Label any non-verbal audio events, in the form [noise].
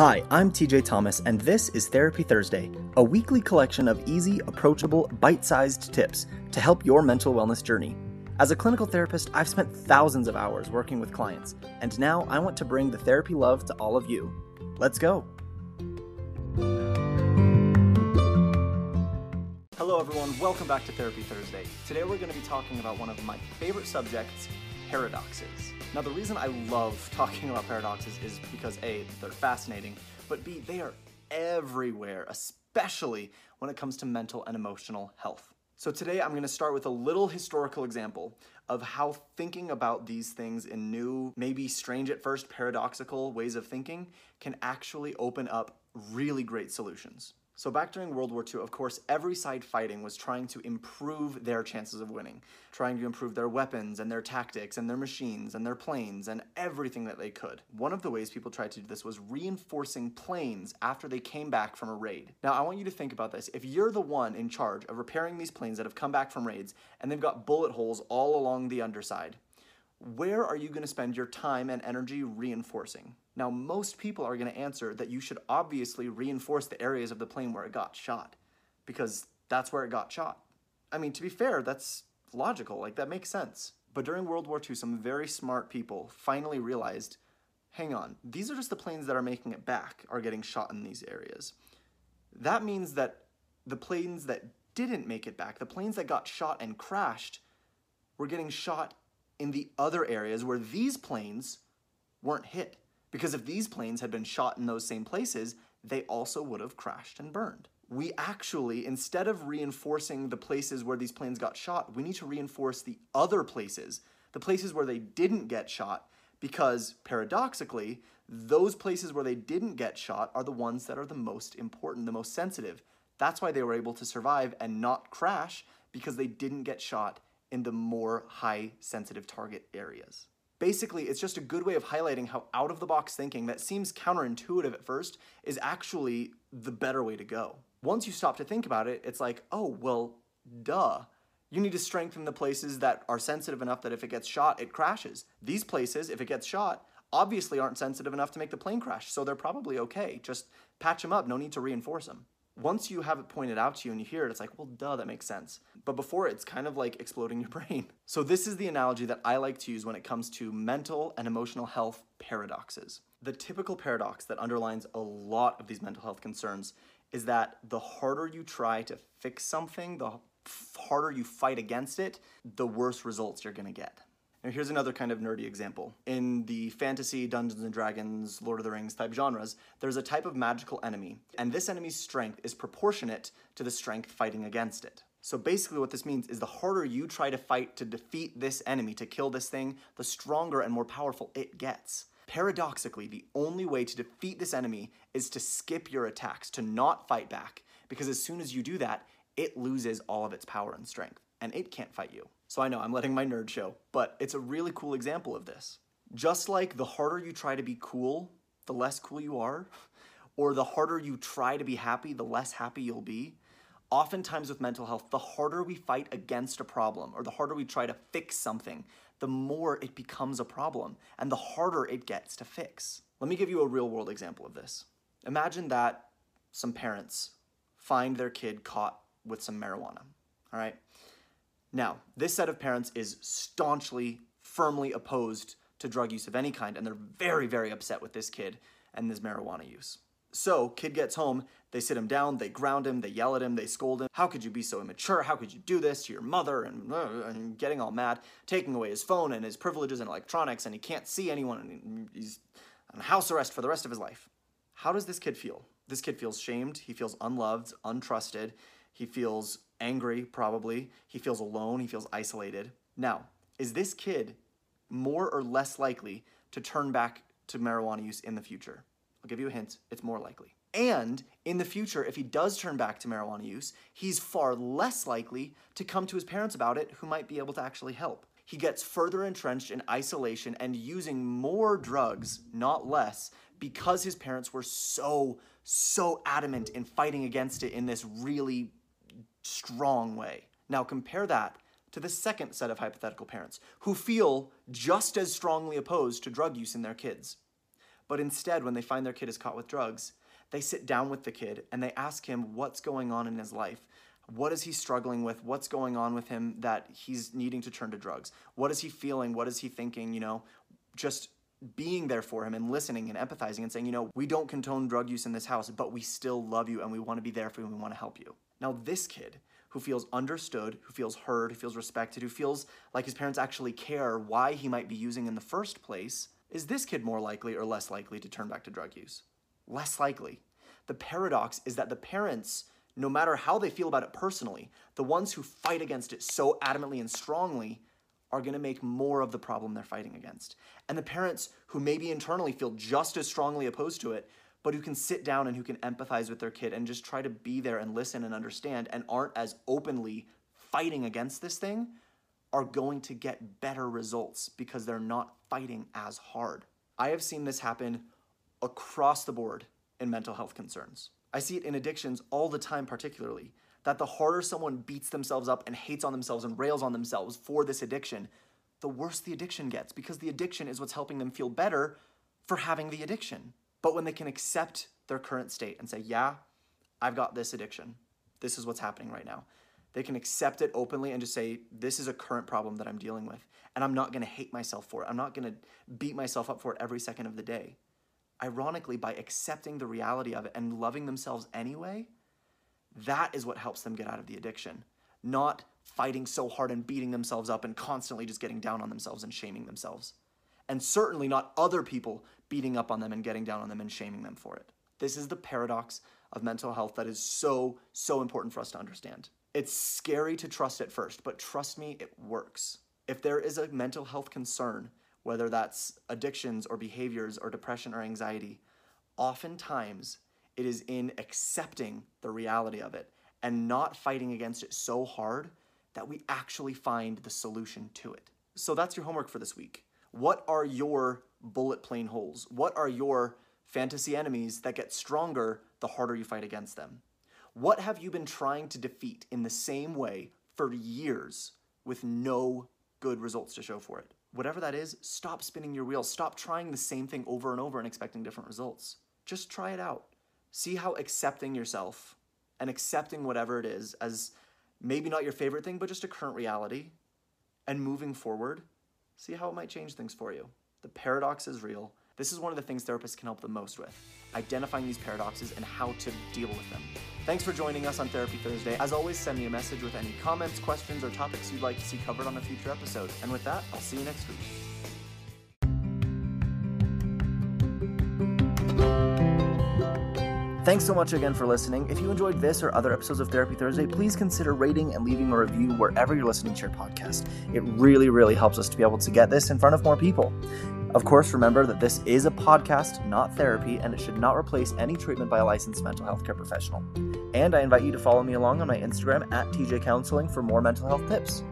Hi, I'm TJ Thomas, and this is Therapy Thursday, a weekly collection of easy, approachable, bite sized tips to help your mental wellness journey. As a clinical therapist, I've spent thousands of hours working with clients, and now I want to bring the therapy love to all of you. Let's go. Hello, everyone. Welcome back to Therapy Thursday. Today, we're going to be talking about one of my favorite subjects paradoxes. Now, the reason I love [laughs] talking about paradoxes is because A, they're fascinating, but B, they are everywhere, especially when it comes to mental and emotional health. So, today I'm going to start with a little historical example of how thinking about these things in new, maybe strange at first, paradoxical ways of thinking can actually open up really great solutions. So, back during World War II, of course, every side fighting was trying to improve their chances of winning, trying to improve their weapons and their tactics and their machines and their planes and everything that they could. One of the ways people tried to do this was reinforcing planes after they came back from a raid. Now, I want you to think about this. If you're the one in charge of repairing these planes that have come back from raids and they've got bullet holes all along the underside, where are you going to spend your time and energy reinforcing? Now, most people are going to answer that you should obviously reinforce the areas of the plane where it got shot, because that's where it got shot. I mean, to be fair, that's logical, like that makes sense. But during World War II, some very smart people finally realized hang on, these are just the planes that are making it back are getting shot in these areas. That means that the planes that didn't make it back, the planes that got shot and crashed, were getting shot in the other areas where these planes weren't hit. Because if these planes had been shot in those same places, they also would have crashed and burned. We actually, instead of reinforcing the places where these planes got shot, we need to reinforce the other places, the places where they didn't get shot, because paradoxically, those places where they didn't get shot are the ones that are the most important, the most sensitive. That's why they were able to survive and not crash because they didn't get shot in the more high sensitive target areas. Basically, it's just a good way of highlighting how out of the box thinking that seems counterintuitive at first is actually the better way to go. Once you stop to think about it, it's like, oh, well, duh. You need to strengthen the places that are sensitive enough that if it gets shot, it crashes. These places, if it gets shot, obviously aren't sensitive enough to make the plane crash, so they're probably okay. Just patch them up, no need to reinforce them once you have it pointed out to you and you hear it, it's like, well, duh, that makes sense. But before, it's kind of like exploding your [laughs] brain. So, this is the analogy that I like to use when it comes to mental and emotional health paradoxes. The typical paradox that underlines a lot of these mental health concerns is that the harder you try to fix something, the harder you fight against it, the worse results you're gonna get. Now, here's another kind of nerdy example. In the fantasy, Dungeons and Dragons, Lord of the Rings type genres, there's a type of magical enemy, and this enemy's strength is proportionate to the strength fighting against it. So basically, what this means is the harder you try to fight to defeat this enemy, to kill this thing, the stronger and more powerful it gets. Paradoxically, the only way to defeat this enemy is to skip your attacks, to not fight back, because as soon as you do that, it loses all of its power and strength, and it can't fight you. So I know I'm letting my nerd show, but it's a really cool example of this. Just like the harder you try to be cool, the less cool you are, or the harder you try to be happy, the less happy you'll be. Oftentimes with mental health, the harder we fight against a problem or the harder we try to fix something, the more it becomes a problem and the harder it gets to fix. Let me give you a real world example of this. Imagine that some parents find their kid caught with some marijuana, all right? Now, this set of parents is staunchly, firmly opposed to drug use of any kind, and they're very, very upset with this kid and his marijuana use. So, kid gets home, they sit him down, they ground him, they yell at him, they scold him. How could you be so immature? How could you do this to your mother? And, uh, and getting all mad, taking away his phone and his privileges and electronics, and he can't see anyone, and he's on house arrest for the rest of his life. How does this kid feel? This kid feels shamed, he feels unloved, untrusted, he feels angry, probably. He feels alone. He feels isolated. Now, is this kid more or less likely to turn back to marijuana use in the future? I'll give you a hint. It's more likely. And in the future, if he does turn back to marijuana use, he's far less likely to come to his parents about it who might be able to actually help. He gets further entrenched in isolation and using more drugs, not less, because his parents were so, so adamant in fighting against it in this really strong way. Now compare that to the second set of hypothetical parents who feel just as strongly opposed to drug use in their kids. But instead, when they find their kid is caught with drugs, they sit down with the kid and they ask him what's going on in his life. What is he struggling with? What's going on with him that he's needing to turn to drugs? What is he feeling? What is he thinking? You know, just being there for him and listening and empathizing and saying, you know, we don't condone drug use in this house, but we still love you and we want to be there for you and we want to help you. Now, this kid who feels understood, who feels heard, who feels respected, who feels like his parents actually care why he might be using in the first place, is this kid more likely or less likely to turn back to drug use? Less likely. The paradox is that the parents, no matter how they feel about it personally, the ones who fight against it so adamantly and strongly are going to make more of the problem they're fighting against. And the parents who maybe internally feel just as strongly opposed to it but who can sit down and who can empathize with their kid and just try to be there and listen and understand and aren't as openly fighting against this thing are going to get better results because they're not fighting as hard. I have seen this happen across the board in mental health concerns. I see it in addictions all the time, particularly. That the harder someone beats themselves up and hates on themselves and rails on themselves for this addiction, the worse the addiction gets because the addiction is what's helping them feel better for having the addiction. But when they can accept their current state and say, yeah, I've got this addiction, this is what's happening right now, they can accept it openly and just say, this is a current problem that I'm dealing with. And I'm not gonna hate myself for it. I'm not gonna beat myself up for it every second of the day. Ironically, by accepting the reality of it and loving themselves anyway, that is what helps them get out of the addiction. Not fighting so hard and beating themselves up and constantly just getting down on themselves and shaming themselves and certainly not other people beating up on them and getting down on them and shaming them for it. This is the paradox of mental health that is so, so important for us to understand. It's scary to trust at first, but trust me, it works. If there is a mental health concern, whether that's addictions or behaviors or depression or anxiety, oftentimes it is in accepting the reality of it and not fighting against it so hard that we actually find the solution to it. So that's your homework for this week. What are your bullet plane holes? What are your fantasy enemies that get stronger the harder you fight against them? What have you been trying to defeat in the same way for years with no good results to show for it? Whatever that is, stop spinning your wheels. Stop trying the same thing over and over and expecting different results. Just try it out. See how accepting yourself and accepting whatever it is as maybe not your favorite thing, but just a current reality and moving forward see how it might change things for you. The paradox is real. This is one of the things therapists can help the most with identifying these paradoxes and how to deal with them. Thanks for joining us on Therapy Thursday. As always, send me a message with any comments, questions, or topics you'd like to see covered on a future episode. And with that, I'll see you next week. Thanks so much again for listening. If you enjoyed this or other episodes of Therapy Thursday, please consider rating and leaving a review wherever you're listening to your podcast. It really, really helps us to be able to get this in front of more people. Of course, remember that this is a podcast, not therapy, and it should not replace any treatment by a licensed mental health care professional. And I invite you to follow me along on my Instagram at TJ Counseling for more mental health tips.